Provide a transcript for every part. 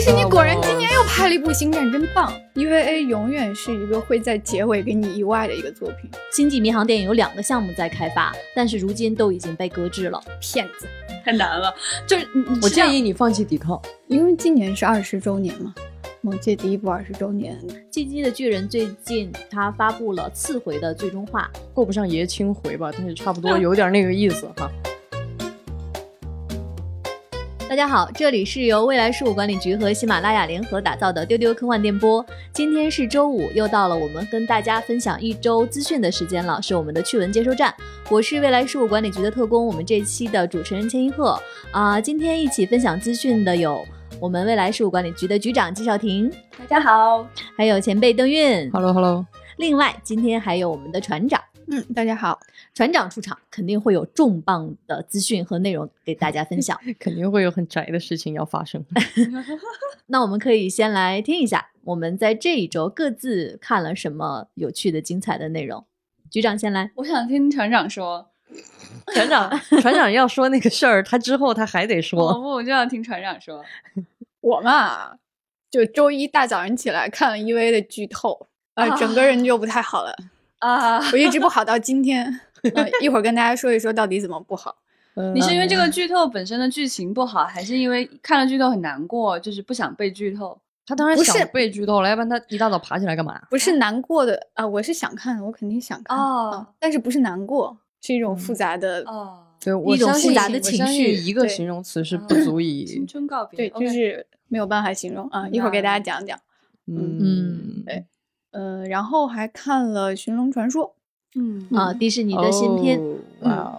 迪士尼果然今年又拍了一部《星战》，真棒！EVA 永远是一个会在结尾给你意外的一个作品。星际迷航电影有两个项目在开发，但是如今都已经被搁置了。骗子，太难了。就是我建议你放弃抵抗，因为今年是二十周年嘛，猛界第一部二十周年。进击的巨人最近他发布了次回的最终话，够不上爷青回吧，但是差不多有点那个意思哈。大家好，这里是由未来事务管理局和喜马拉雅联合打造的丢丢科幻电波。今天是周五，又到了我们跟大家分享一周资讯的时间了，是我们的趣闻接收站。我是未来事务管理局的特工，我们这期的主持人千一鹤啊。今天一起分享资讯的有我们未来事务管理局的局长季少廷，大家好；还有前辈邓运，Hello Hello。另外，今天还有我们的船长。嗯，大家好，船长出场肯定会有重磅的资讯和内容给大家分享，肯定会有很宅的事情要发生。那我们可以先来听一下，我们在这一周各自看了什么有趣的、精彩的内容。局长先来，我想听船长说。船长，船长要说那个事儿，他之后他还得说。我我就要听船长说。我嘛，就周一大早上起来看了 EV 的剧透，呃，整个人就不太好了。啊，我一直不好到今天，一会儿跟大家说一说到底怎么不好。你是因为这个剧透本身的剧情不好，还是因为看了剧透很难过，就是不想被剧透？他当然想被剧透了，要不然他一大早爬起来干嘛？不是难过的啊，我是想看，我肯定想看啊，但是不是难过，是一种复杂的哦，对，一种复杂的情绪，一个形容词是不足以青春告别，对，就是没有办法形容啊，一会儿给大家讲讲。嗯嗯，对。呃，然后还看了《寻龙传说》，嗯啊，迪士尼的新片，哇！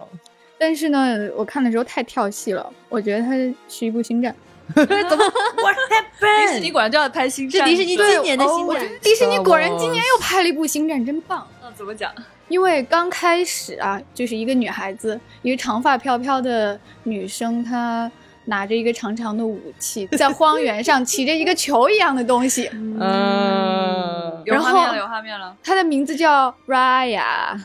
但是呢，我看的时候太跳戏了，我觉得它是一部星战。怎么？What happened？迪士尼果然就要拍星战，是迪士尼今年的星战。迪士尼果然今年又拍了一部星战，真棒。那怎么讲？因为刚开始啊，就是一个女孩子，一个长发飘飘的女生，她。拿着一个长长的武器，在荒原上骑着一个球一样的东西。嗯，有画面了，有画面了。他的名字叫 Raya。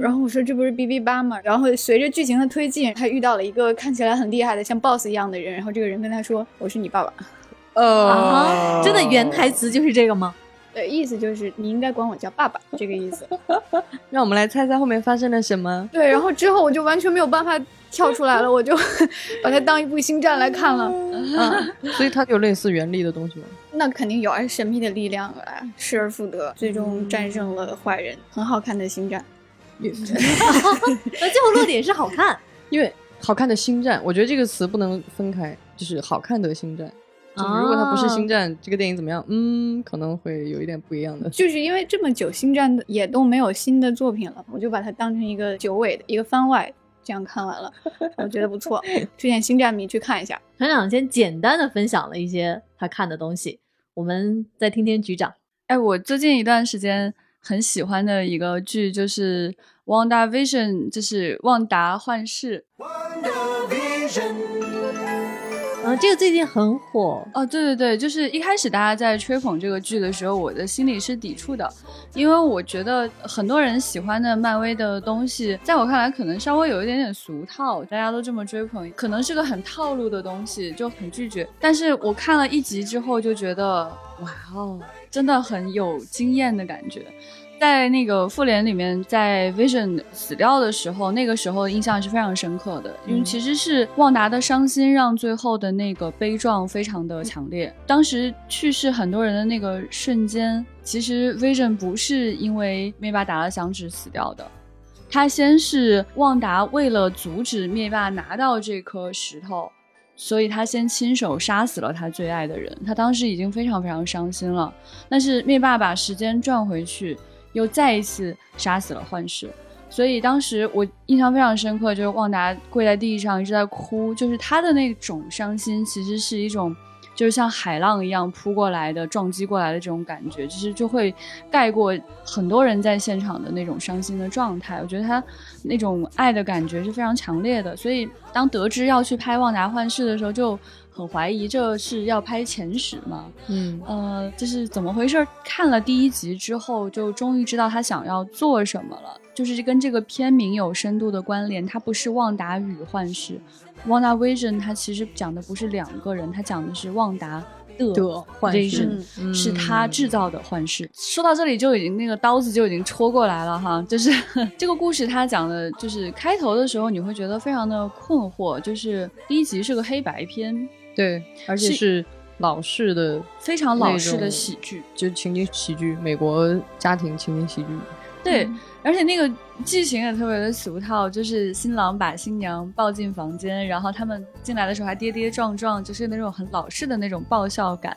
然后我说这不是 B B 八吗？然后随着剧情的推进，他遇到了一个看起来很厉害的像 boss 一样的人。然后这个人跟他说：“我是你爸爸。”呃，真的原台词就是这个吗？对，意思就是你应该管我叫爸爸，这个意思。让我们来猜猜后面发生了什么。对，然后之后我就完全没有办法。跳出来了，我就 把它当一部星战来看了。嗯，所以它有类似原力的东西吗？那肯定有，而神秘的力量啊，失而复得，最终战胜了坏人，很好看的星战。那最后落点是好看，因为好看的星战，我觉得这个词不能分开，就是好看的星战。就是如果它不是星战，这个电影怎么样？嗯，可能会有一点不一样的。就是因为这么久星战也都没有新的作品了，我就把它当成一个九尾的一个番外。这样看完了，我觉得不错，推荐星战迷去看一下。团长先简单的分享了一些他看的东西，我们再听听局长。哎，我最近一段时间很喜欢的一个剧就是《Wanda Vision》，就是《旺达幻视》。这个最近很火哦。对对对，就是一开始大家在吹捧这个剧的时候，我的心里是抵触的，因为我觉得很多人喜欢的漫威的东西，在我看来可能稍微有一点点俗套，大家都这么追捧，可能是个很套路的东西，就很拒绝。但是我看了一集之后，就觉得哇哦，真的很有惊艳的感觉。在那个复联里面，在 Vision 死掉的时候，那个时候印象是非常深刻的，因为其实是旺达的伤心让最后的那个悲壮非常的强烈。当时去世很多人的那个瞬间，其实 Vision 不是因为灭霸打了响指死掉的，他先是旺达为了阻止灭霸拿到这颗石头，所以他先亲手杀死了他最爱的人。他当时已经非常非常伤心了，但是灭霸把时间转回去。又再一次杀死了幻视，所以当时我印象非常深刻，就是旺达跪在地上一直在哭，就是他的那种伤心，其实是一种就是像海浪一样扑过来的、撞击过来的这种感觉，其实就会盖过很多人在现场的那种伤心的状态。我觉得他那种爱的感觉是非常强烈的，所以当得知要去拍旺达幻视的时候，就。很怀疑这是要拍前史吗？嗯，呃，就是怎么回事？看了第一集之后，就终于知道他想要做什么了，就是跟这个片名有深度的关联。它不是旺达与幻视，旺达 Vision，它其实讲的不是两个人，它讲的是旺达的幻视，是他制造的幻视。说到这里就已经那个刀子就已经戳过来了哈，就是 这个故事他讲的，就是开头的时候你会觉得非常的困惑，就是第一集是个黑白片，对，而且是老式的非常老式的喜剧，就情景喜剧，美国家庭情景喜剧，对。而且那个剧情也特别的俗套，就是新郎把新娘抱进房间，然后他们进来的时候还跌跌撞撞，就是那种很老式的那种爆笑感，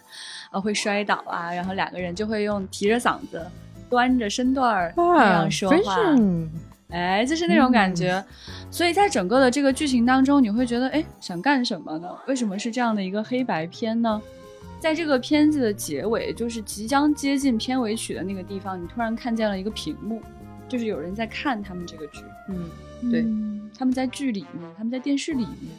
啊，会摔倒啊，然后两个人就会用提着嗓子、端着身段儿那样说话，哎，就是那种感觉。所以在整个的这个剧情当中，你会觉得，哎，想干什么呢？为什么是这样的一个黑白片呢？在这个片子的结尾，就是即将接近片尾曲的那个地方，你突然看见了一个屏幕。就是有人在看他们这个剧，嗯，对，他们在剧里面，他们在电视里面，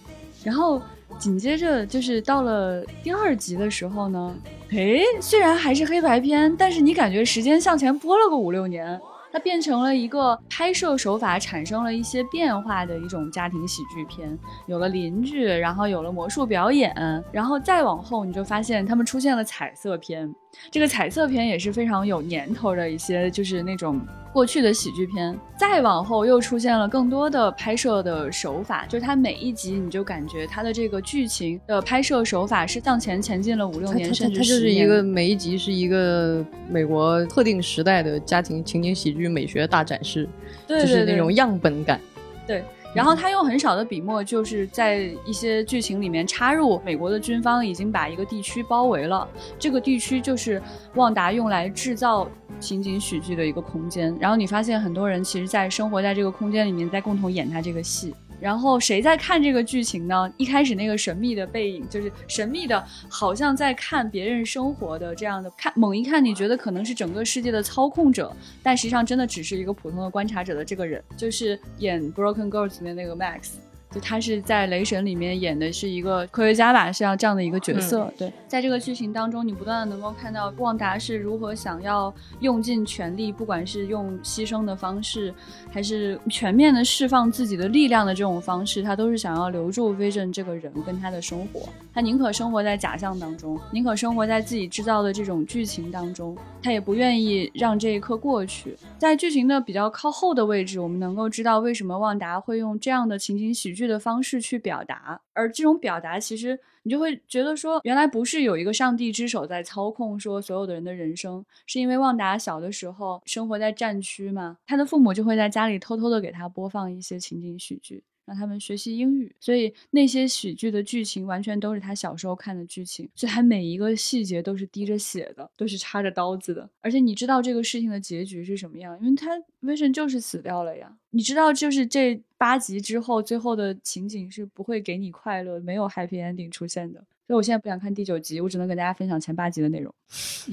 然后紧接着就是到了第二集的时候呢，诶，虽然还是黑白片，但是你感觉时间向前拨了个五六年。它变成了一个拍摄手法产生了一些变化的一种家庭喜剧片，有了邻居，然后有了魔术表演，然后再往后你就发现他们出现了彩色片，这个彩色片也是非常有年头的一些，就是那种过去的喜剧片。再往后又出现了更多的拍摄的手法，就是它每一集你就感觉它的这个剧情的拍摄手法是向前前进了五六年，甚至它就是一个每一集是一个美国特定时代的家庭情景喜剧。美学大展示，对就是那种样本感。对，然后他用很少的笔墨，就是在一些剧情里面插入美国的军方已经把一个地区包围了，这个地区就是旺达用来制造情景喜剧的一个空间。然后你发现很多人其实，在生活在这个空间里面，在共同演他这个戏。然后谁在看这个剧情呢？一开始那个神秘的背影，就是神秘的，好像在看别人生活的这样的看，猛一看你觉得可能是整个世界的操控者，但实际上真的只是一个普通的观察者的这个人，就是演《Broken Girls》里面那个 Max。就他是在雷神里面演的是一个科学家吧，是要这样的一个角色。对，在这个剧情当中，你不断的能够看到旺达是如何想要用尽全力，不管是用牺牲的方式，还是全面的释放自己的力量的这种方式，他都是想要留住 Vision 这个人跟他的生活。他宁可生活在假象当中，宁可生活在自己制造的这种剧情当中，他也不愿意让这一刻过去。在剧情的比较靠后的位置，我们能够知道为什么旺达会用这样的情景喜剧。的方式去表达，而这种表达其实你就会觉得说，原来不是有一个上帝之手在操控，说所有的人的人生，是因为旺达小的时候生活在战区嘛，他的父母就会在家里偷偷的给他播放一些情景喜剧。让他们学习英语，所以那些喜剧的剧情完全都是他小时候看的剧情，所以他每一个细节都是滴着血的，都是插着刀子的。而且你知道这个事情的结局是什么样？因为他 Vision 就是死掉了呀。你知道，就是这八集之后，最后的情景是不会给你快乐，没有 Happy Ending 出现的。所以我现在不想看第九集，我只能跟大家分享前八集的内容。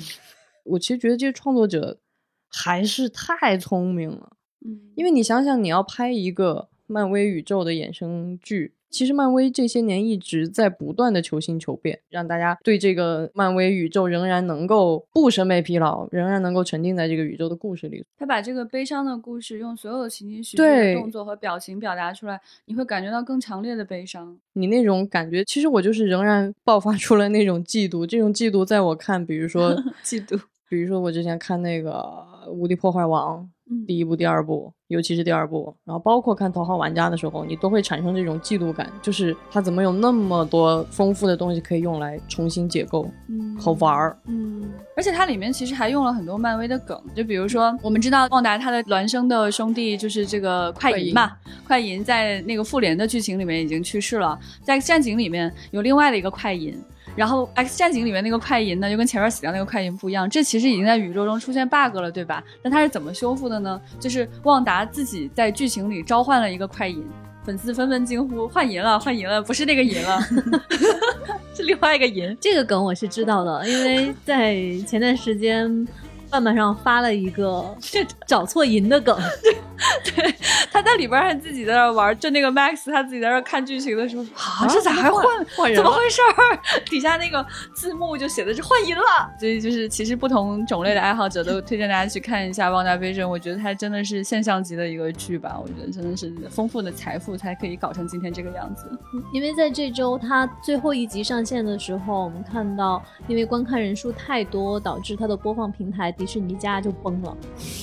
我其实觉得这个创作者还是太聪明了，嗯，因为你想想，你要拍一个。漫威宇宙的衍生剧，其实漫威这些年一直在不断的求新求变，让大家对这个漫威宇宙仍然能够不审美疲劳，仍然能够沉浸在这个宇宙的故事里。他把这个悲伤的故事用所有的情景喜剧的动作和表情表达出来，你会感觉到更强烈的悲伤。你那种感觉，其实我就是仍然爆发出了那种嫉妒，这种嫉妒在我看，比如说 嫉妒，比如说我之前看那个《无敌破坏王》。第一部、第二部，尤其是第二部，然后包括看《头号玩家》的时候，你都会产生这种嫉妒感，就是他怎么有那么多丰富的东西可以用来重新解构，嗯，好玩儿，嗯，而且它里面其实还用了很多漫威的梗，就比如说我们知道旺达他的孪生的兄弟就是这个快银嘛，快银在那个复联的剧情里面已经去世了，在战警里面有另外的一个快银。然后《X 战警》里面那个快银呢，就跟前面死掉那个快银不一样，这其实已经在宇宙中出现 bug 了，对吧？那它是怎么修复的呢？就是旺达自己在剧情里召唤了一个快银，粉丝纷纷惊呼：“换银了，换银了，不是那个银了，是另外一个银。”这个梗我是知道的，因为在前段时间。瓣瓣上发了一个 找错银的梗，对，他在里边还自己在那玩，就那个 Max 他自己在那看剧情的时候，啊，这咋还换换人？怎么回事？底下那个字幕就写的是换人了。所以就是其实不同种类的爱好者都推荐大家去看一下《旺达飞升》，我觉得它真的是现象级的一个剧吧。我觉得真的是丰富的财富才可以搞成今天这个样子。因为在这周它最后一集上线的时候，我们看到因为观看人数太多，导致它的播放平台迪士尼家就崩了。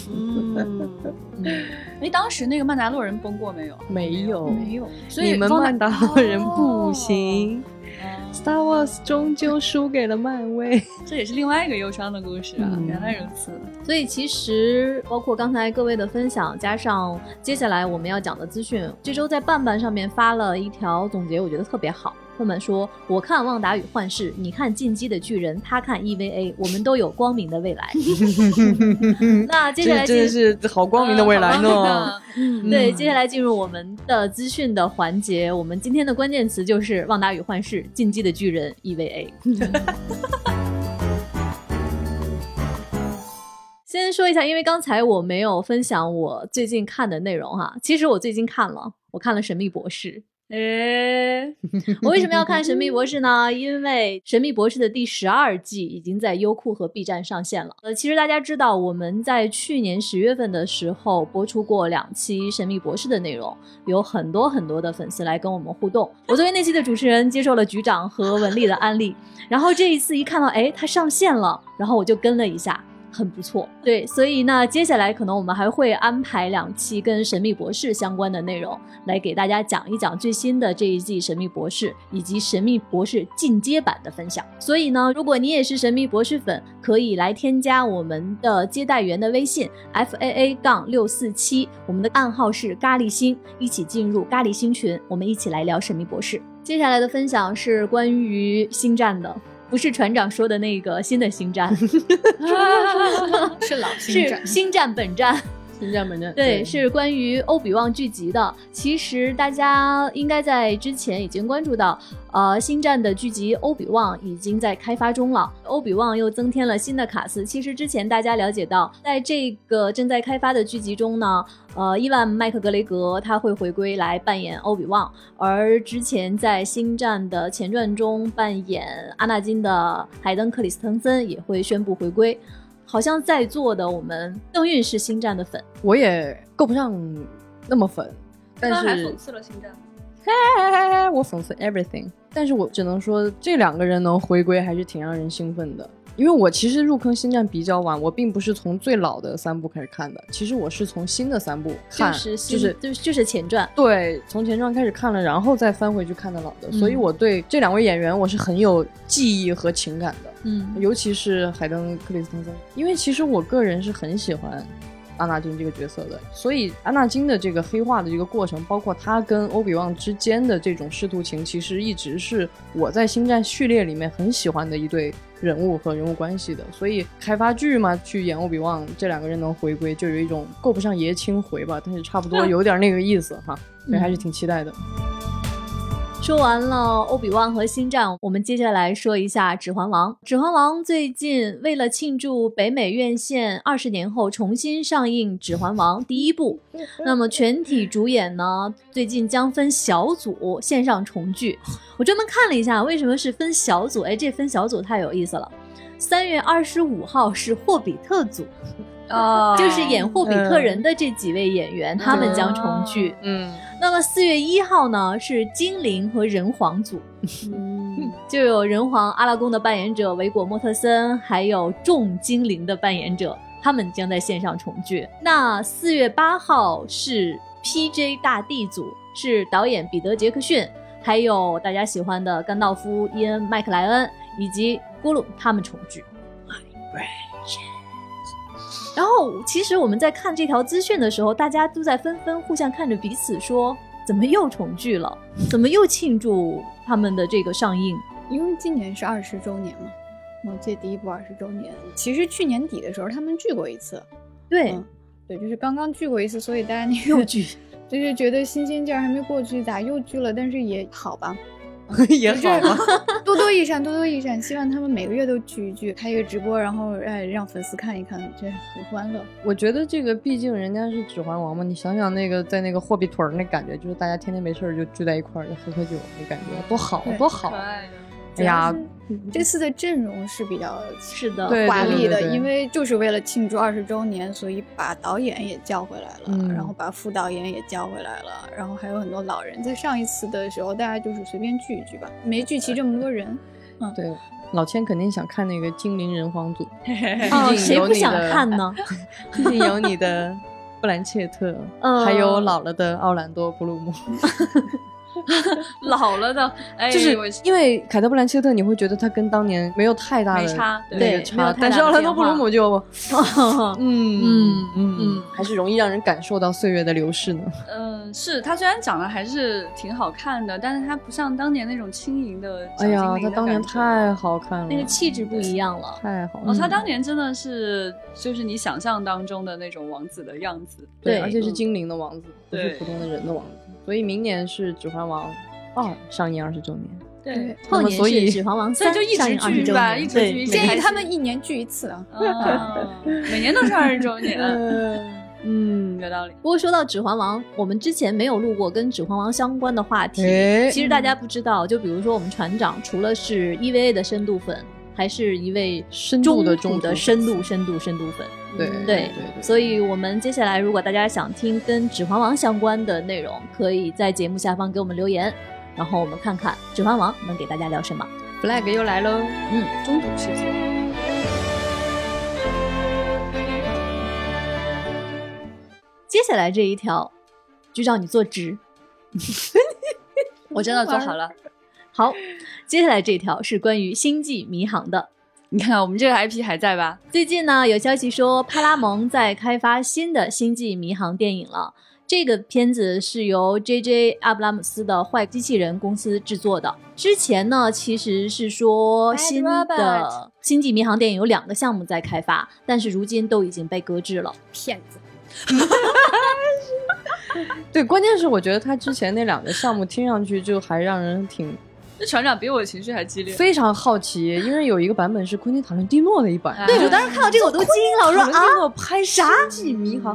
嗯，哎，当时那个曼达洛人崩过没有？没有，没有。所以你们曼达洛人不行。Star Wars 终究输给了漫威，这也是另外一个忧伤的故事啊！原来如此。所以其实包括刚才各位的分享，加上接下来我们要讲的资讯，这周在伴伴上面发了一条总结，我觉得特别好。他们说：“我看《旺达与幻视》，你看《进击的巨人》，他看 EVA，我们都有光明的未来。”那接下来真的是好光明的未来呢。对，接下来进入我们的资讯的环节。我们今天的关键词就是《旺达与幻视》、《进击的巨人》EVA。先说一下，因为刚才我没有分享我最近看的内容哈。其实我最近看了，我看了《神秘博士》。诶，我为什么要看《神秘博士》呢？因为《神秘博士》的第十二季已经在优酷和 B 站上线了。呃，其实大家知道，我们在去年十月份的时候播出过两期《神秘博士》的内容，有很多很多的粉丝来跟我们互动。我作为那期的主持人，接受了局长和文丽的安利，然后这一次一看到，哎，它上线了，然后我就跟了一下。很不错，对，所以呢，接下来可能我们还会安排两期跟《神秘博士》相关的内容，来给大家讲一讲最新的这一季《神秘博士》以及《神秘博士》进阶版的分享。所以呢，如果你也是《神秘博士》粉，可以来添加我们的接待员的微信 f a a 杠六四七，我们的暗号是咖喱星，一起进入咖喱星群，我们一起来聊《神秘博士》。接下来的分享是关于星战的。不是船长说的那个新的星战，是老星战，是星战本战。新战本战对，是关于欧比旺剧集的。其实大家应该在之前已经关注到，呃，星战的剧集欧比旺已经在开发中了。欧比旺又增添了新的卡司。其实之前大家了解到，在这个正在开发的剧集中呢，呃，伊万麦克格雷格他会回归来扮演欧比旺，而之前在星战的前传中扮演阿纳金的海登克里斯滕森也会宣布回归。好像在座的我们邓韵是星战的粉，我也够不上那么粉，但是还讽刺了星战。我讽刺 everything，但是我只能说这两个人能回归还是挺让人兴奋的。因为我其实入坑星战比较晚，我并不是从最老的三部开始看的，其实我是从新的三部看，就是就是就是就是前传，对，从前传开始看了，然后再翻回去看的老的，所以我对这两位演员我是很有记忆和情感的，嗯，尤其是海登克里斯滕森，因为其实我个人是很喜欢。阿纳金这个角色的，所以阿纳金的这个黑化的这个过程，包括他跟欧比旺之间的这种师徒情，其实一直是我在星战序列里面很喜欢的一对人物和人物关系的。所以开发剧嘛，去演欧比旺，这两个人能回归，就有一种够不上爷青回吧，但是差不多有点那个意思哈，所以还是挺期待的。说完了欧比旺和星战，我们接下来说一下《指环王》。《指环王》最近为了庆祝北美院线二十年后重新上映《指环王》第一部，那么全体主演呢，最近将分小组线上重聚。我专门看了一下，为什么是分小组？哎，这分小组太有意思了。三月二十五号是霍比特组，哦，就是演霍比特人的这几位演员，他们将重聚。嗯。那么四月一号呢，是精灵和人皇组，就有人皇阿拉贡的扮演者维果莫特森，还有众精灵的扮演者，他们将在线上重聚。那四月八号是 PJ 大帝组，是导演彼得杰克逊，还有大家喜欢的甘道夫伊恩麦克莱恩以及咕噜他们重聚。然后，其实我们在看这条资讯的时候，大家都在纷纷互相看着彼此说：“怎么又重聚了？怎么又庆祝他们的这个上映？因为今年是二十周年嘛，《魔戒》第一部二十周年。其实去年底的时候他们聚过一次，对，对，就是刚刚聚过一次，所以大家那又聚，就是觉得新鲜劲儿还没过去，咋又聚了？但是也好吧，也好吧，多多益善，多多益善。希望他们每个月都聚一聚，开一个直播，然后哎让粉丝看一看，这很欢乐。我觉得这个毕竟人家是《指环王》嘛，你想想那个在那个货币屯那感觉，就是大家天天没事就聚在一块儿就喝喝酒，那感觉多好多好。哎呀，这次的阵容是比较是的华丽的，因为就是为了庆祝二十周年，所以把导演也叫回来了，然后把副导演也叫回来了，然后还有很多老人。在上一次的时候，大家就是随便聚一聚吧，没聚齐这么多人。嗯，对，老千肯定想看那个精灵人皇组，哦，谁不想看呢？毕竟有你的布兰切特，还有老了的奥兰多·布鲁姆。老了的，哎就是因为凯特·布兰切特，你会觉得他跟当年没有太大的差，对，差。但是奥兰多·布鲁姆就，嗯嗯嗯，还是容易让人感受到岁月的流逝呢。嗯，是他虽然长得还是挺好看的，但是他不像当年那种轻盈的。哎呀，他当年太好看了，那个气质不一样了，太好了。哦，他当年真的是就是你想象当中的那种王子的样子，对，而且是精灵的王子，不是普通的人的王子。所以明年是《指环王二》上映二十周年，对，后年是《指环王三》就一直聚吧，一直聚。建议他们一年聚一次啊，每年都是二十周年。嗯，有道理。不过说到《指环王》，我们之前没有录过跟《指环王》相关的话题。其实大家不知道，就比如说我们船长，除了是 EVA 的深度粉。还是一位深度的中的深度深度深度粉，对对对，所以我们接下来如果大家想听跟《指环王》相关的内容，可以在节目下方给我们留言，然后我们看看《指环王》能给大家聊什么。flag 又来喽，嗯，中途世界。接下来这一条，就让你做直，我真的做好了。好，接下来这条是关于《星际迷航》的。你看，我们这个 IP 还在吧？最近呢，有消息说派拉蒙在开发新的《星际迷航》电影了。这个片子是由 J.J. 阿布拉姆斯的坏机器人公司制作的。之前呢，其实是说新的《星际迷航》电影有两个项目在开发，但是如今都已经被搁置了。骗子！对，关键是我觉得他之前那两个项目听上去就还让人挺。这船长比我情绪还激烈，非常好奇，因为有一个版本是昆汀·塔伦蒂诺的一版。对，我当时看到这个我都惊了，我说啊，拍《星际迷航》，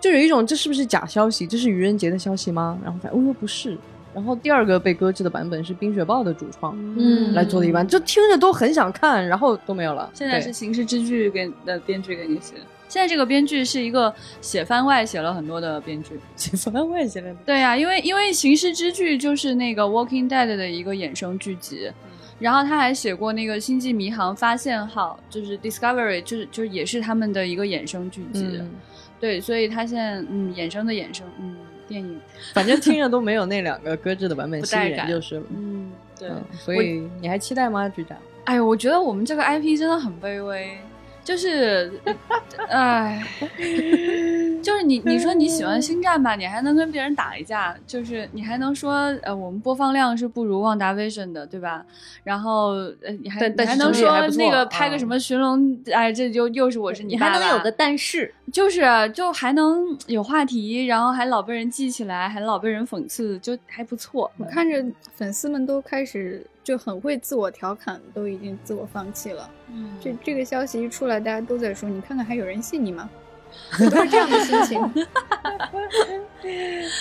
就有一种这是不是假消息？这是愚人节的消息吗？然后发现哦不是。然后第二个被搁置的版本是《冰雪暴》的主创，嗯，来做的一版，就听着都很想看，然后都没有了。现在是《刑事之剧》给的编剧给你写。现在这个编剧是一个写番外写了很多的编剧，写番外写了。对呀，因为因为《刑事之剧》就是那个《Walking Dead》的一个衍生剧集，然后他还写过那个《星际迷航：发现号》，就是 Discovery，就是就是也是他们的一个衍生剧集。对，所以他现在嗯衍生的衍生嗯电影，反正听着都没有那两个搁置的版本吸引 就是了。嗯，对。所以你还期待吗，局长？哎呦，我觉得我们这个 IP 真的很卑微。就是，哎，就是你你说你喜欢星战吧，你还能跟别人打一架，就是你还能说呃我们播放量是不如旺达 vision 的，对吧？然后呃你还你还能说那个拍个什么寻龙，哎这就又是我是你还能有个但是，就是就还能有话题，然后还老被人记起来，还老被人讽刺，就还不错。我看着粉丝们都开始。就很会自我调侃，都已经自我放弃了。嗯，这这个消息一出来，大家都在说：“你看看还有人信你吗？” 都是这样的心情，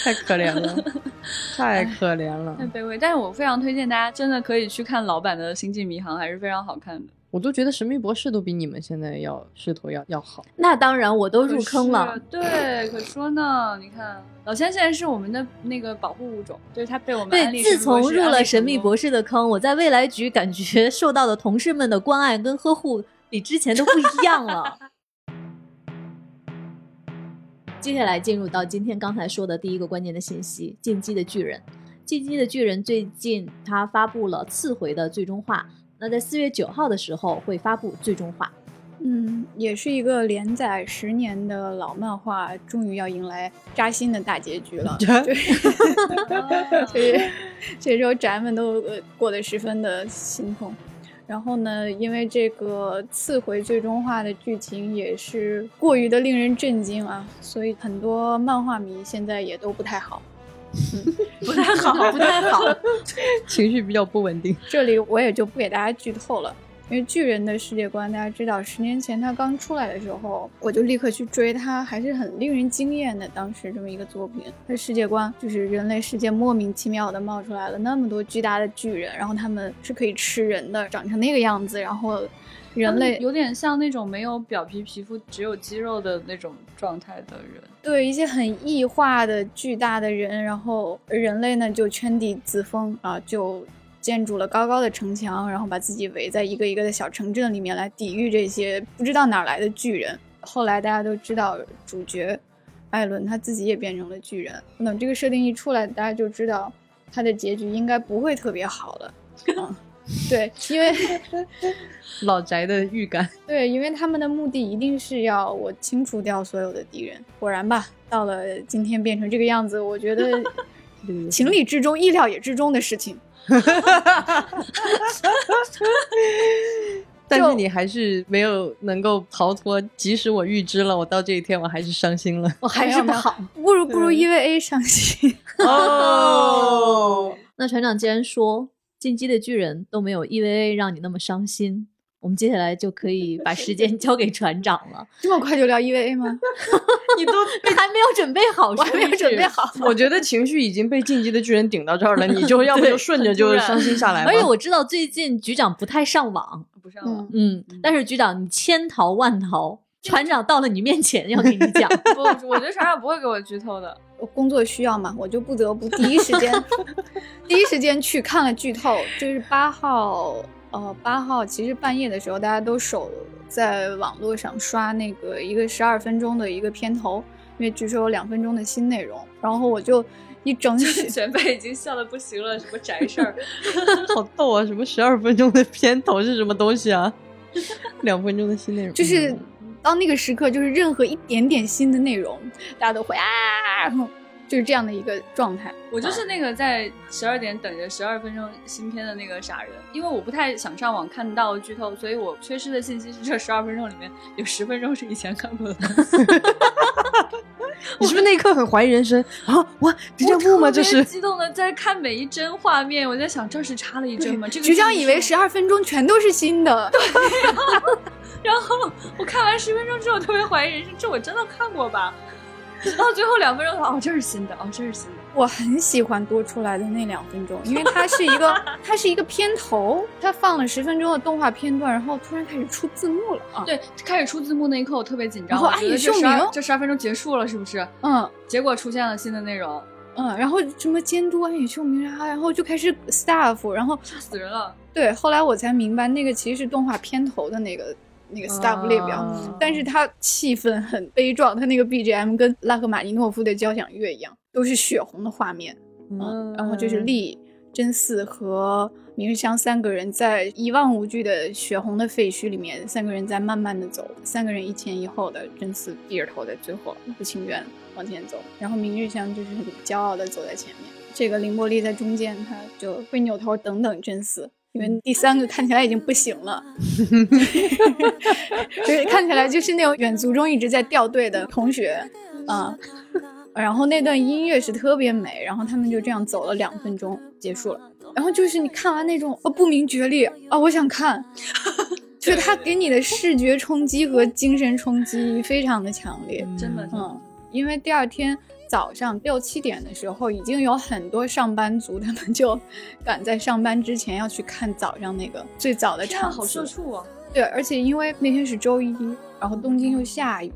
太可怜了，太可怜了，太卑微。但是我非常推荐大家，真的可以去看老版的《星际迷航》，还是非常好看的。我都觉得《神秘博士》都比你们现在要势头要要好。那当然，我都入坑了。对，可说呢。你看，老千现在是我们的那个保护物种，就是他被我们对。自从入了《神秘博士》的坑，我在未来局感觉 受到的同事们的关爱跟呵护比之前都不一样了。接下来进入到今天刚才说的第一个关键的信息：《进击的巨人》。《进击的巨人》最近他发布了次回的最终话。那在四月九号的时候会发布最终话，嗯，也是一个连载十年的老漫画，终于要迎来扎心的大结局了。对，所以这时候宅们都呃过得十分的心痛。然后呢，因为这个次回最终话的剧情也是过于的令人震惊啊，所以很多漫画迷现在也都不太好。不太好，不太好，情绪比较不稳定。这里我也就不给大家剧透了。因为巨人的世界观，大家知道，十年前他刚出来的时候，我就立刻去追他，还是很令人惊艳的。当时这么一个作品，他世界观就是人类世界莫名其妙的冒出来了那么多巨大的巨人，然后他们是可以吃人的，长成那个样子，然后人类有点像那种没有表皮皮肤只有肌肉的那种状态的人，对一些很异化的巨大的人，然后人类呢就圈地自封啊，就。建筑了高高的城墙，然后把自己围在一个一个的小城镇里面来抵御这些不知道哪来的巨人。后来大家都知道，主角艾伦他自己也变成了巨人。等这个设定一出来，大家就知道他的结局应该不会特别好了。嗯，对，因为 老宅的预感。对，因为他们的目的一定是要我清除掉所有的敌人。果然吧，到了今天变成这个样子，我觉得情理之中、意料也之中的事情。哈哈哈哈哈！但是你还是没有能够逃脱，即使我预知了，我到这一天我还是伤心了，我还是不好，不如不如 EVA 伤心哦。那船长既然说进击的巨人都没有 EVA 让你那么伤心。我们接下来就可以把时间交给船长了。这么快就聊 EVA 吗？你都还没有准备好，我还没有准备好。我觉得情绪已经被进击的巨人顶到这儿了，你就 要不就顺着就伤心下来。而且我知道最近局长不太上网，不上网。嗯，但是局长你千逃万逃，船长到了你面前要给你讲。不，我觉得船长不会给我剧透的。工作需要嘛，我就不得不第一时间 第一时间去看了剧透，就是八号。呃，八号其实半夜的时候，大家都守在网络上刷那个一个十二分钟的一个片头，因为据说有两分钟的新内容。然后我就一整起，前辈已经笑的不行了，什么宅事儿，好逗啊！什么十二分钟的片头是什么东西啊？两分钟的新内容，就是到那个时刻，就是任何一点点新的内容，大家都会啊，然后。就是这样的一个状态，我就是那个在十二点等着十二分钟新片的那个傻人，因为我不太想上网看到剧透，所以我缺失的信息是这十二分钟里面有十分钟是以前看过的。你是不是那一刻很怀疑人生啊？我，这叫幕吗？这是激动的在看每一帧画面，我在想这是插了一帧吗？这个局长以为十二分钟全都是新的，对。然后我看完十分钟之后特别怀疑人生，这我真的看过吧？直到最后两分钟，哦，这是新的，哦，这是新的。我很喜欢多出来的那两分钟，因为它是一个，它是一个片头，它放了十分钟的动画片段，然后突然开始出字幕了啊！对，开始出字幕那一刻，我特别紧张。然后暗语秀明，这十二分钟结束了，是不是？嗯。结果出现了新的内容，嗯，然后什么监督暗语秀明啊，然后就开始 staff，然后吓死人了。对，后来我才明白，那个其实是动画片头的那个。那个 staff 列表，但是他气氛很悲壮，他那个 BGM 跟拉赫玛尼诺夫的交响乐一样，都是血红的画面。嗯，然后就是利、真嗣和明日香三个人在一望无际的血红的废墟里面，三个人在慢慢的走，三个人一前一后的，真嗣低着头在最后不情愿往前走，然后明日香就是很骄傲的走在前面，这个凌波丽在中间，他就会扭头等等真嗣。因为第三个看起来已经不行了，就是看起来就是那种远足中一直在掉队的同学啊。然后那段音乐是特别美，然后他们就这样走了两分钟结束了。然后就是你看完那种哦不明觉厉啊，我想看，就是他给你的视觉冲击和精神冲击非常的强烈，真的嗯，因为第二天。早上六七点的时候，已经有很多上班族，他们就 赶在上班之前要去看早上那个最早的场次。好社畜啊！对，而且因为那天是周一，然后东京又下雨，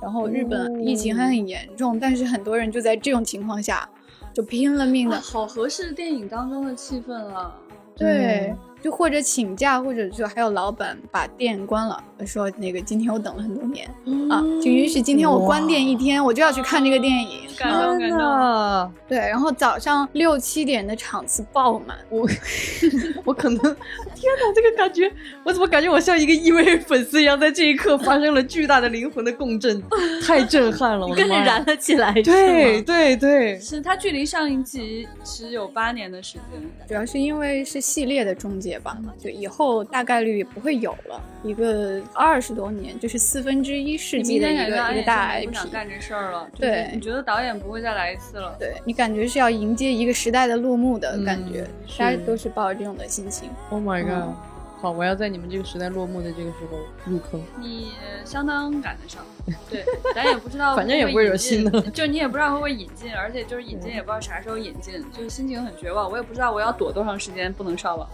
然后日本疫情还很严重，但是很多人就在这种情况下就拼了命的。好合适电影当中的气氛啊！对。就或者请假，或者就还有老板把店关了，说那个今天我等了很多年啊，就允许今天我关店一天，我就要去看这个电影。感动感动。对，然后早上六七点的场次爆满，我 我可能天哪，这个感觉，我怎么感觉我像一个 EVA 粉丝一样，在这一刻发生了巨大的灵魂的共振，太震撼了，我跟着燃了起来。对对对，是它距离上一集其实有八年的时间，主要是因为是系列的终结。界吧，就以后大概率也不会有了。一个二十多年，就是四分之一世纪的一个一个大 IP，不想干这事儿了。对，你觉得导演不会再来一次了？对你感觉是要迎接一个时代的落幕的感觉，大家都是抱着这种的心情。Oh my god！好，我要在你们这个时代落幕的这个时候入坑。你相当赶得上，对，咱也不知道，反正也不会有新的，就你也不知道会不会引进，而且就是引进也不知道啥时候引进，就是心情很绝望。我也不知道我要躲多长时间不能上网，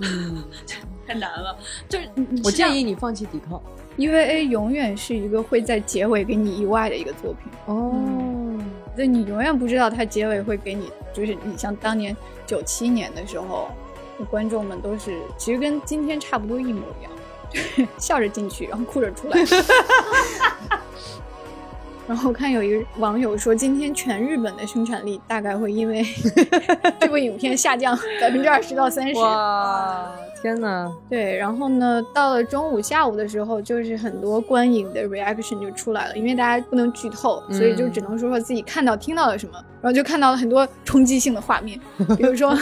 嗯，太难了。就是我建议你放弃抵抗，EVA 永远是一个会在结尾给你意外的一个作品哦，所以你永远不知道它结尾会给你，就是你像当年九七年的时候。观众们都是其实跟今天差不多一模一样，笑着进去，然后哭着出来。然后我看有一个网友说，今天全日本的生产力大概会因为 这部影片下降百分之二十到三十。哇，天哪！对，然后呢，到了中午、下午的时候，就是很多观影的 reaction 就出来了，因为大家不能剧透，所以就只能说说自己看到、听到了什么，然后就看到了很多冲击性的画面，比如说。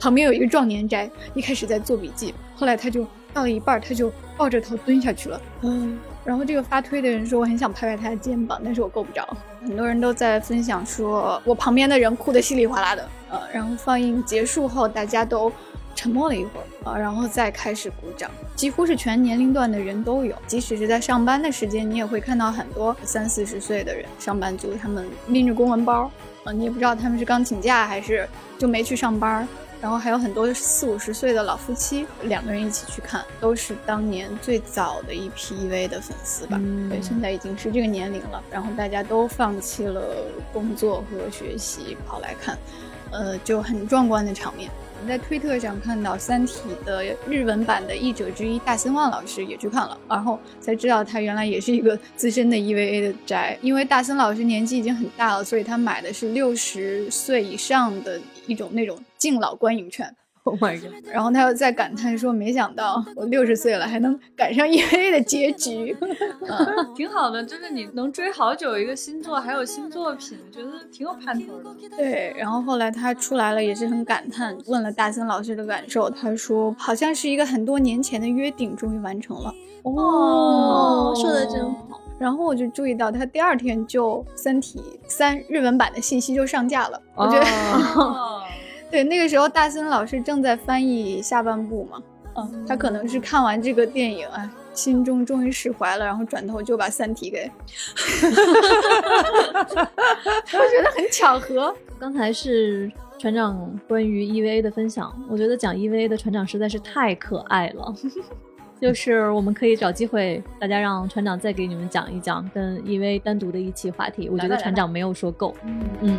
旁边有一个壮年宅，一开始在做笔记，后来他就到了一半，他就抱着头蹲下去了。嗯，然后这个发推的人说，我很想拍拍他的肩膀，但是我够不着。很多人都在分享说，我旁边的人哭得稀里哗啦的。呃，然后放映结束后，大家都沉默了一会儿，呃，然后再开始鼓掌，几乎是全年龄段的人都有，即使是在上班的时间，你也会看到很多三四十岁的人，上班族，他们拎着公文包，啊，你也不知道他们是刚请假还是就没去上班。然后还有很多四五十岁的老夫妻，两个人一起去看，都是当年最早的一批 EV 的粉丝吧。对，现在已经是这个年龄了。然后大家都放弃了工作和学习，跑来看，呃，就很壮观的场面。我们在推特上看到《三体》的日文版的译者之一大森望老师也去看了，然后才知道他原来也是一个资深的 EVA 的宅。因为大森老师年纪已经很大了，所以他买的是六十岁以上的一种那种敬老观影券。Oh my god！然后他又在感叹说：“没想到我六十岁了还能赶上 EVA 的结局，挺好的。就是你能追好久一个新作，还有新作品，觉得挺有盼头的。”对。然后后来他出来了，也是很感叹，问了大森老师的感受。他说：“好像是一个很多年前的约定，终于完成了。”哦，说的真好。然后我就注意到，他第二天就《三体三》日文版的信息就上架了。我觉得。对，那个时候大森老师正在翻译下半部嘛，嗯，他可能是看完这个电影啊，心中终于释怀了，然后转头就把《三体》给，我觉得很巧合。刚才是船长关于 EVA 的分享，我觉得讲 EVA 的船长实在是太可爱了，就是我们可以找机会，大家让船长再给你们讲一讲跟 EVA 单独的一期话题，我觉得船长没有说够，嗯。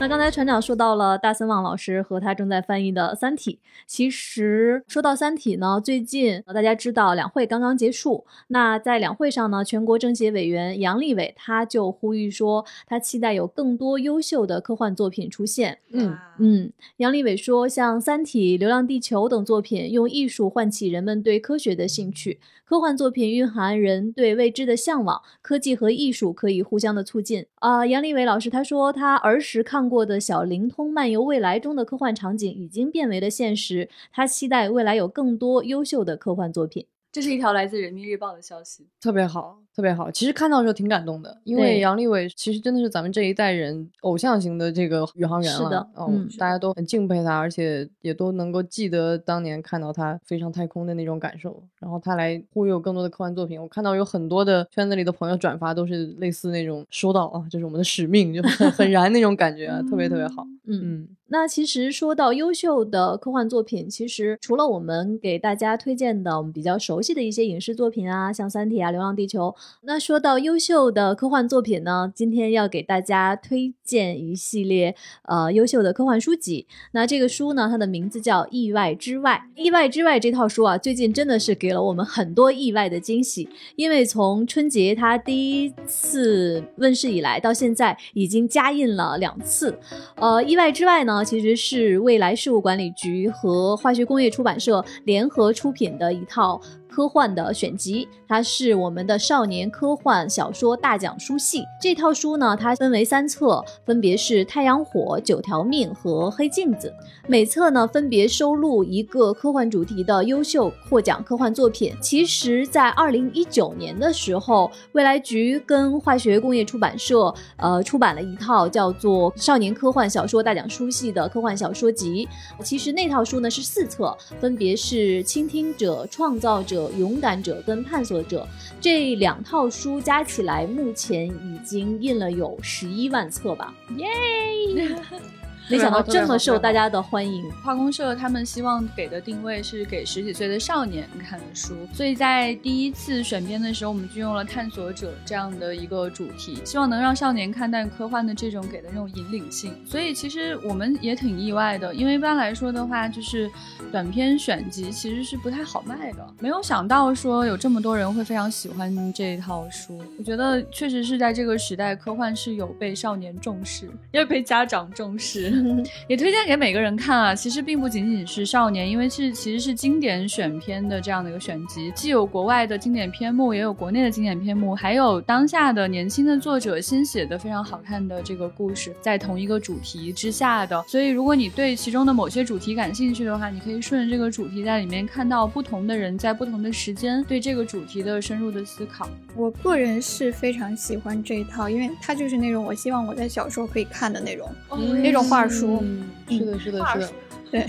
那刚才船长说到了大森望老师和他正在翻译的《三体》。其实说到《三体》呢，最近大家知道两会刚刚结束。那在两会上呢，全国政协委员杨利伟他就呼吁说，他期待有更多优秀的科幻作品出现。嗯嗯，杨利伟说，像《三体》《流浪地球》等作品，用艺术唤起人们对科学的兴趣。科幻作品蕴含人对未知的向往，科技和艺术可以互相的促进。啊，杨利伟老师他说，他儿时看过的小灵通漫游未来中的科幻场景已经变为了现实，他期待未来有更多优秀的科幻作品。这是一条来自人民日报的消息，特别好，特别好。其实看到的时候挺感动的，因为杨利伟其实真的是咱们这一代人偶像型的这个宇航员了，嗯，大家都很敬佩他，而且也都能够记得当年看到他飞上太空的那种感受。然后他来忽悠更多的科幻作品，我看到有很多的圈子里的朋友转发，都是类似那种收到啊，这是我们的使命，就很很燃那种感觉，啊特别特别好，嗯嗯。那其实说到优秀的科幻作品，其实除了我们给大家推荐的我们比较熟悉的一些影视作品啊，像《三体》啊，《流浪地球》。那说到优秀的科幻作品呢，今天要给大家推荐一系列呃优秀的科幻书籍。那这个书呢，它的名字叫《意外之外》。《意外之外》这套书啊，最近真的是给了我们很多意外的惊喜。因为从春节它第一次问世以来，到现在已经加印了两次。呃，《意外之外》呢。啊其实是未来事务管理局和化学工业出版社联合出品的一套。科幻的选集，它是我们的少年科幻小说大奖书系。这套书呢，它分为三册，分别是《太阳火》《九条命》和《黑镜子》，每册呢分别收录一个科幻主题的优秀获奖科幻作品。其实，在二零一九年的时候，未来局跟化学工业出版社呃出版了一套叫做《少年科幻小说大奖书系》的科幻小说集。其实那套书呢是四册，分别是倾听者、创造者、勇敢者跟探索者这两套书加起来，目前已经印了有十一万册吧，耶！没想到这么受大家的欢迎。化工社他们希望给的定位是给十几岁的少年看的书，所以在第一次选编的时候，我们就用了探索者这样的一个主题，希望能让少年看待科幻的这种给的那种引领性。所以其实我们也挺意外的，因为一般来说的话，就是短篇选集其实是不太好卖的。没有想到说有这么多人会非常喜欢这一套书，我觉得确实是在这个时代，科幻是有被少年重视，也被家长重视。也推荐给每个人看啊！其实并不仅仅是少年，因为是其实是经典选片的这样的一个选集，既有国外的经典篇目，也有国内的经典篇目，还有当下的年轻的作者新写的非常好看的这个故事，在同一个主题之下的。所以，如果你对其中的某些主题感兴趣的话，你可以顺着这个主题在里面看到不同的人在不同的时间对这个主题的深入的思考。我个人是非常喜欢这一套，因为它就是那种我希望我在小时候可以看的那种那种画书。嗯，是的，是的，是的，对，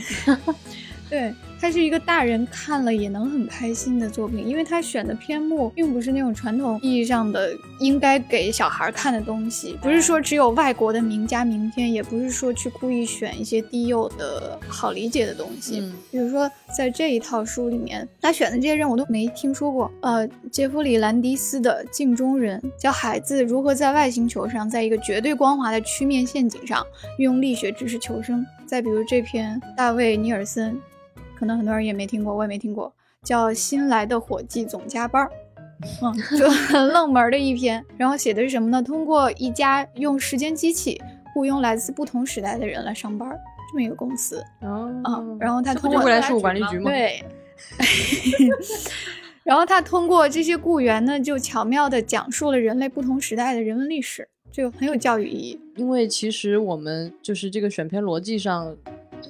对。它是一个大人看了也能很开心的作品，因为他选的篇目并不是那种传统意义上的应该给小孩看的东西，不是说只有外国的名家名篇，也不是说去故意选一些低幼的好理解的东西。比如说在这一套书里面，他选的这些人我都没听说过。呃，杰弗里·兰迪斯的《镜中人》教孩子如何在外星球上，在一个绝对光滑的曲面陷阱上运用力学知识求生。再比如这篇大卫·尼尔森。可能很多人也没听过，我也没听过，叫《新来的伙计总加班儿 》，嗯，就很冷门的一篇。然后写的是什么呢？通过一家用时间机器雇佣来自不同时代的人来上班，这么一个公司。哦，然后他通过未来事务管理局吗？对。然后他通过这些雇员呢，就巧妙地讲述了人类不同时代的人文历史，就很有教育意义。因为其实我们就是这个选片逻辑上。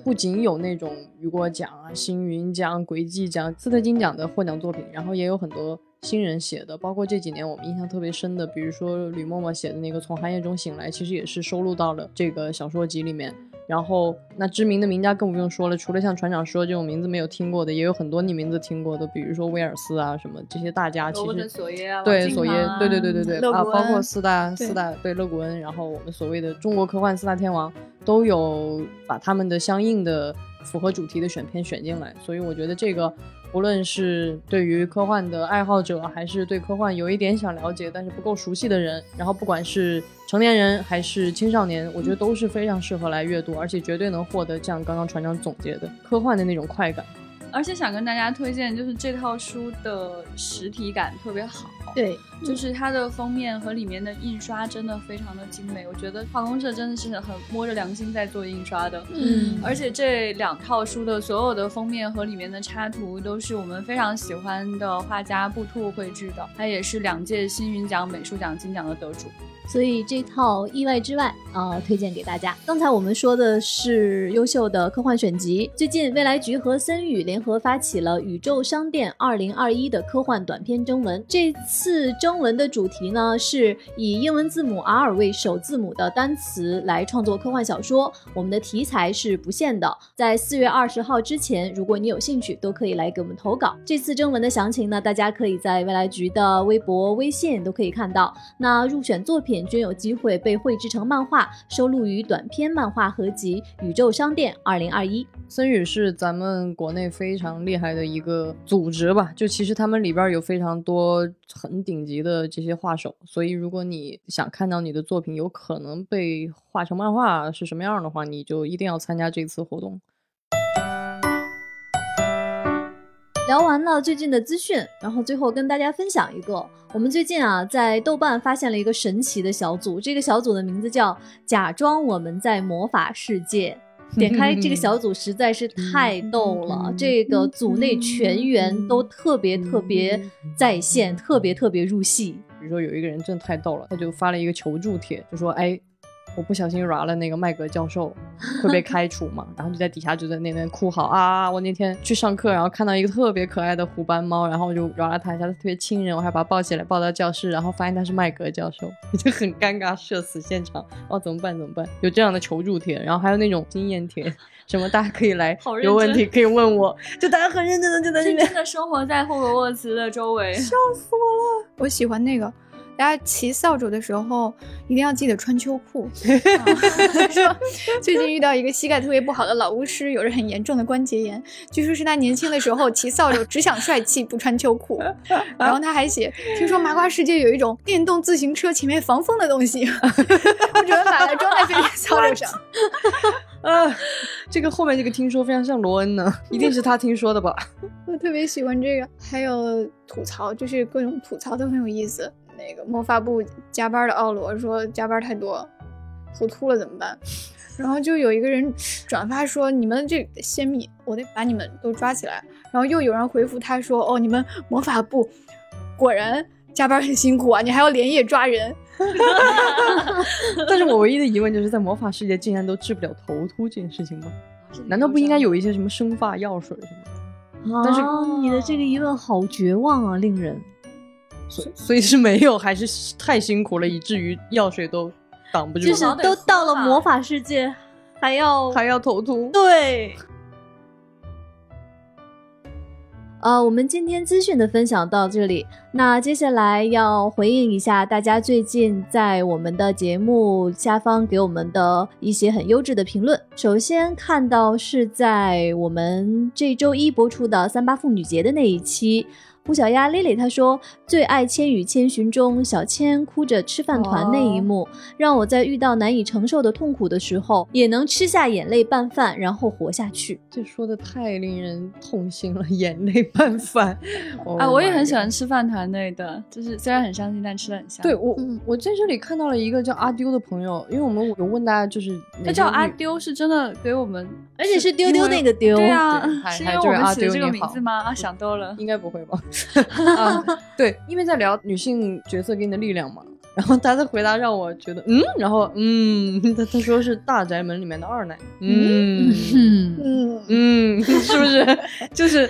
不仅有那种雨果奖啊、星云奖、轨迹奖、斯特金奖的获奖作品，然后也有很多新人写的，包括这几年我们印象特别深的，比如说吕默默写的那个《从寒夜中醒来》，其实也是收录到了这个小说集里面。然后那知名的名家更不用说了，除了像船长说这种名字没有听过的，也有很多你名字听过的，比如说威尔斯啊什么这些大家，其实索耶啊，对索耶，对对对对对啊，包括四大四大对勒古恩，然后我们所谓的中国科幻四大天王都有把他们的相应的符合主题的选片选进来，所以我觉得这个。无论是对于科幻的爱好者，还是对科幻有一点想了解但是不够熟悉的人，然后不管是成年人还是青少年，我觉得都是非常适合来阅读，而且绝对能获得像刚刚船长总结的科幻的那种快感。而且想跟大家推荐，就是这套书的实体感特别好。对，就是它的封面和里面的印刷真的非常的精美。我觉得化工社真的是很摸着良心在做印刷的。嗯，而且这两套书的所有的封面和里面的插图都是我们非常喜欢的画家布兔绘制的，他也是两届星云奖美术奖金奖的得主。所以这套意外之外啊，推荐给大家。刚才我们说的是优秀的科幻选集。最近未来局和森宇联合发起了宇宙商店二零二一的科幻短片征文。这次征文的主题呢，是以英文字母 R 为首字母的单词来创作科幻小说。我们的题材是不限的，在四月二十号之前，如果你有兴趣，都可以来给我们投稿。这次征文的详情呢，大家可以在未来局的微博、微信都可以看到。那入选作品。均有机会被绘制成漫画，收录于短篇漫画合集《宇宙商店二零二一》。森宇是咱们国内非常厉害的一个组织吧？就其实他们里边有非常多很顶级的这些画手，所以如果你想看到你的作品有可能被画成漫画是什么样的话，你就一定要参加这次活动。聊完了最近的资讯，然后最后跟大家分享一个，我们最近啊在豆瓣发现了一个神奇的小组，这个小组的名字叫“假装我们在魔法世界 ”。点开这个小组实在是太逗了，这个组内全员都特别特别在线，特别特别入戏。比如说有一个人真的太逗了，他就发了一个求助帖，就说：“哎。”我不小心饶了那个麦格教授，会被开除嘛？然后就在底下就在那边哭嚎啊！我那天去上课，然后看到一个特别可爱的虎斑猫，然后我就饶了它一下，它特别亲人，我还把它抱起来抱到教室，然后发现它是麦格教授，就很尴尬，社死现场。哦，怎么办？怎么办？有这样的求助帖，然后还有那种经验帖，什么大家可以来，有问题可以问我，就大家很认真的就在那边，真的生活在霍格沃茨的周围，笑死我了！我喜欢那个。大家骑扫帚的时候一定要记得穿秋裤。说最近遇到一个膝盖特别不好的老巫师，有着很严重的关节炎。据说是他年轻的时候骑扫帚只想帅气，不穿秋裤。然后他还写，听说麻瓜世界有一种电动自行车前面防风的东西，我准备买来装在飞天扫帚上。啊，这个后面这个听说非常像罗恩呢，一定是他听说的吧？我特别喜欢这个，还有吐槽，就是各种吐槽都很有意思。那个魔法部加班的奥罗说加班太多，头秃了怎么办？然后就有一个人转发说你们这泄密，我得把你们都抓起来。然后又有人回复他说哦，你们魔法部果然加班很辛苦啊，你还要连夜抓人。但是我唯一的疑问就是在魔法世界竟然都治不了头秃这件事情吗？难道不应该有一些什么生发药水什么的？但是你的这个疑问好绝望啊，令人。所所以是没有，还是太辛苦了，以至于药水都挡不住。就是都到了魔法世界，还要还要头秃。对。呃，我们今天资讯的分享到这里，那接下来要回应一下大家最近在我们的节目下方给我们的一些很优质的评论。首先看到是在我们这周一播出的三八妇女节的那一期。胡小丫 Lily 她说最爱《千与千寻》中小千哭着吃饭团那一幕，让我在遇到难以承受的痛苦的时候，也能吃下眼泪拌饭，然后活下去。这说的太令人痛心了，眼泪拌饭。啊，我也很喜欢吃饭团那的，就是虽然很伤心，但吃的很香。对我，我在这里看到了一个叫阿丢的朋友，因为我们有问大家，就是他叫阿丢，是真的给我们，而且是丢丢那个丢。对啊，是因为我们起的这个名字吗？啊，想多了，应该不会吧。对，因为在聊女性角色给你的力量嘛，然后他的回答让我觉得，嗯，然后嗯，他他说是大宅门里面的二奶，嗯嗯嗯，是不是？就是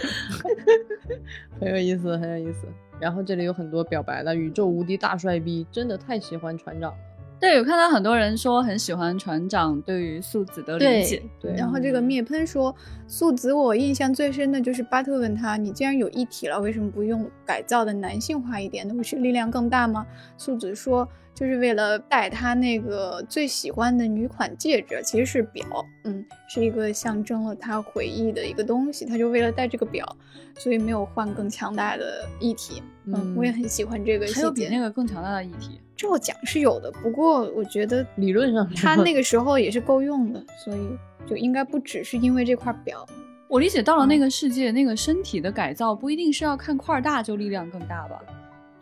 很有意思，很有意思。然后这里有很多表白的宇宙无敌大帅逼，真的太喜欢船长了。对，有看到很多人说很喜欢船长对于素子的理解。对，然后这个灭喷说素子，我印象最深的就是巴特问他，你既然有一体了，为什么不用改造的男性化一点的？不是力量更大吗？素子说。就是为了戴他那个最喜欢的女款戒指，其实是表，嗯，是一个象征了他回忆的一个东西。他就为了戴这个表，所以没有换更强大的一体。嗯，我也很喜欢这个细节。还有比那个更强大的一体？照讲是有的，不过我觉得理论上他那个时候也是够用的，所以就应该不只是因为这块表。我理解到了那个世界，那个身体的改造不一定是要看块大就力量更大吧。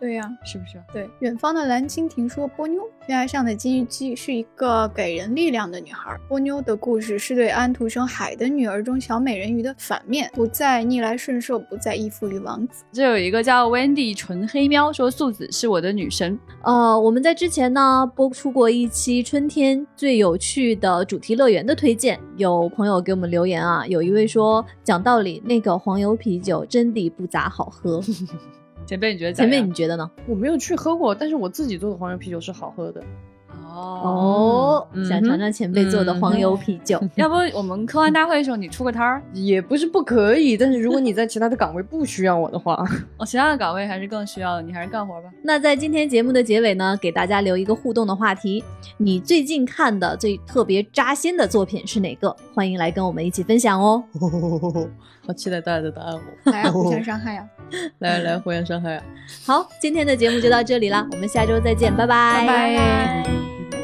对呀，是不是？对，远方的蓝蜻蜓说：“波妞，天爱上的金鱼姬是一个给人力量的女孩。波妞的故事是对安徒生《海的女儿》中小美人鱼的反面，不再逆来顺受，不再依附于王子。”这有一个叫 Wendy 纯黑喵说：“素子是我的女神。”呃，我们在之前呢播出过一期春天最有趣的主题乐园的推荐，有朋友给我们留言啊，有一位说：“讲道理，那个黄油啤酒真的不咋好喝。”前辈，你觉得？前辈，你觉得呢？我没有去喝过，但是我自己做的黄油啤酒是好喝的。哦，想尝尝前辈做的黄油啤酒。要不我们科幻大会的时候你出个摊儿，也不是不可以。但是如果你在其他的岗位不需要我的话，我 其他的岗位还是更需要的，你还是干活吧。那在今天节目的结尾呢，给大家留一个互动的话题：你最近看的最特别扎心的作品是哪个？欢迎来跟我们一起分享哦。好期待大家的答案哦！来互相伤害呀！来来互相伤害呀！好，今天的节目就到这里了，我们下周再见，拜拜拜拜。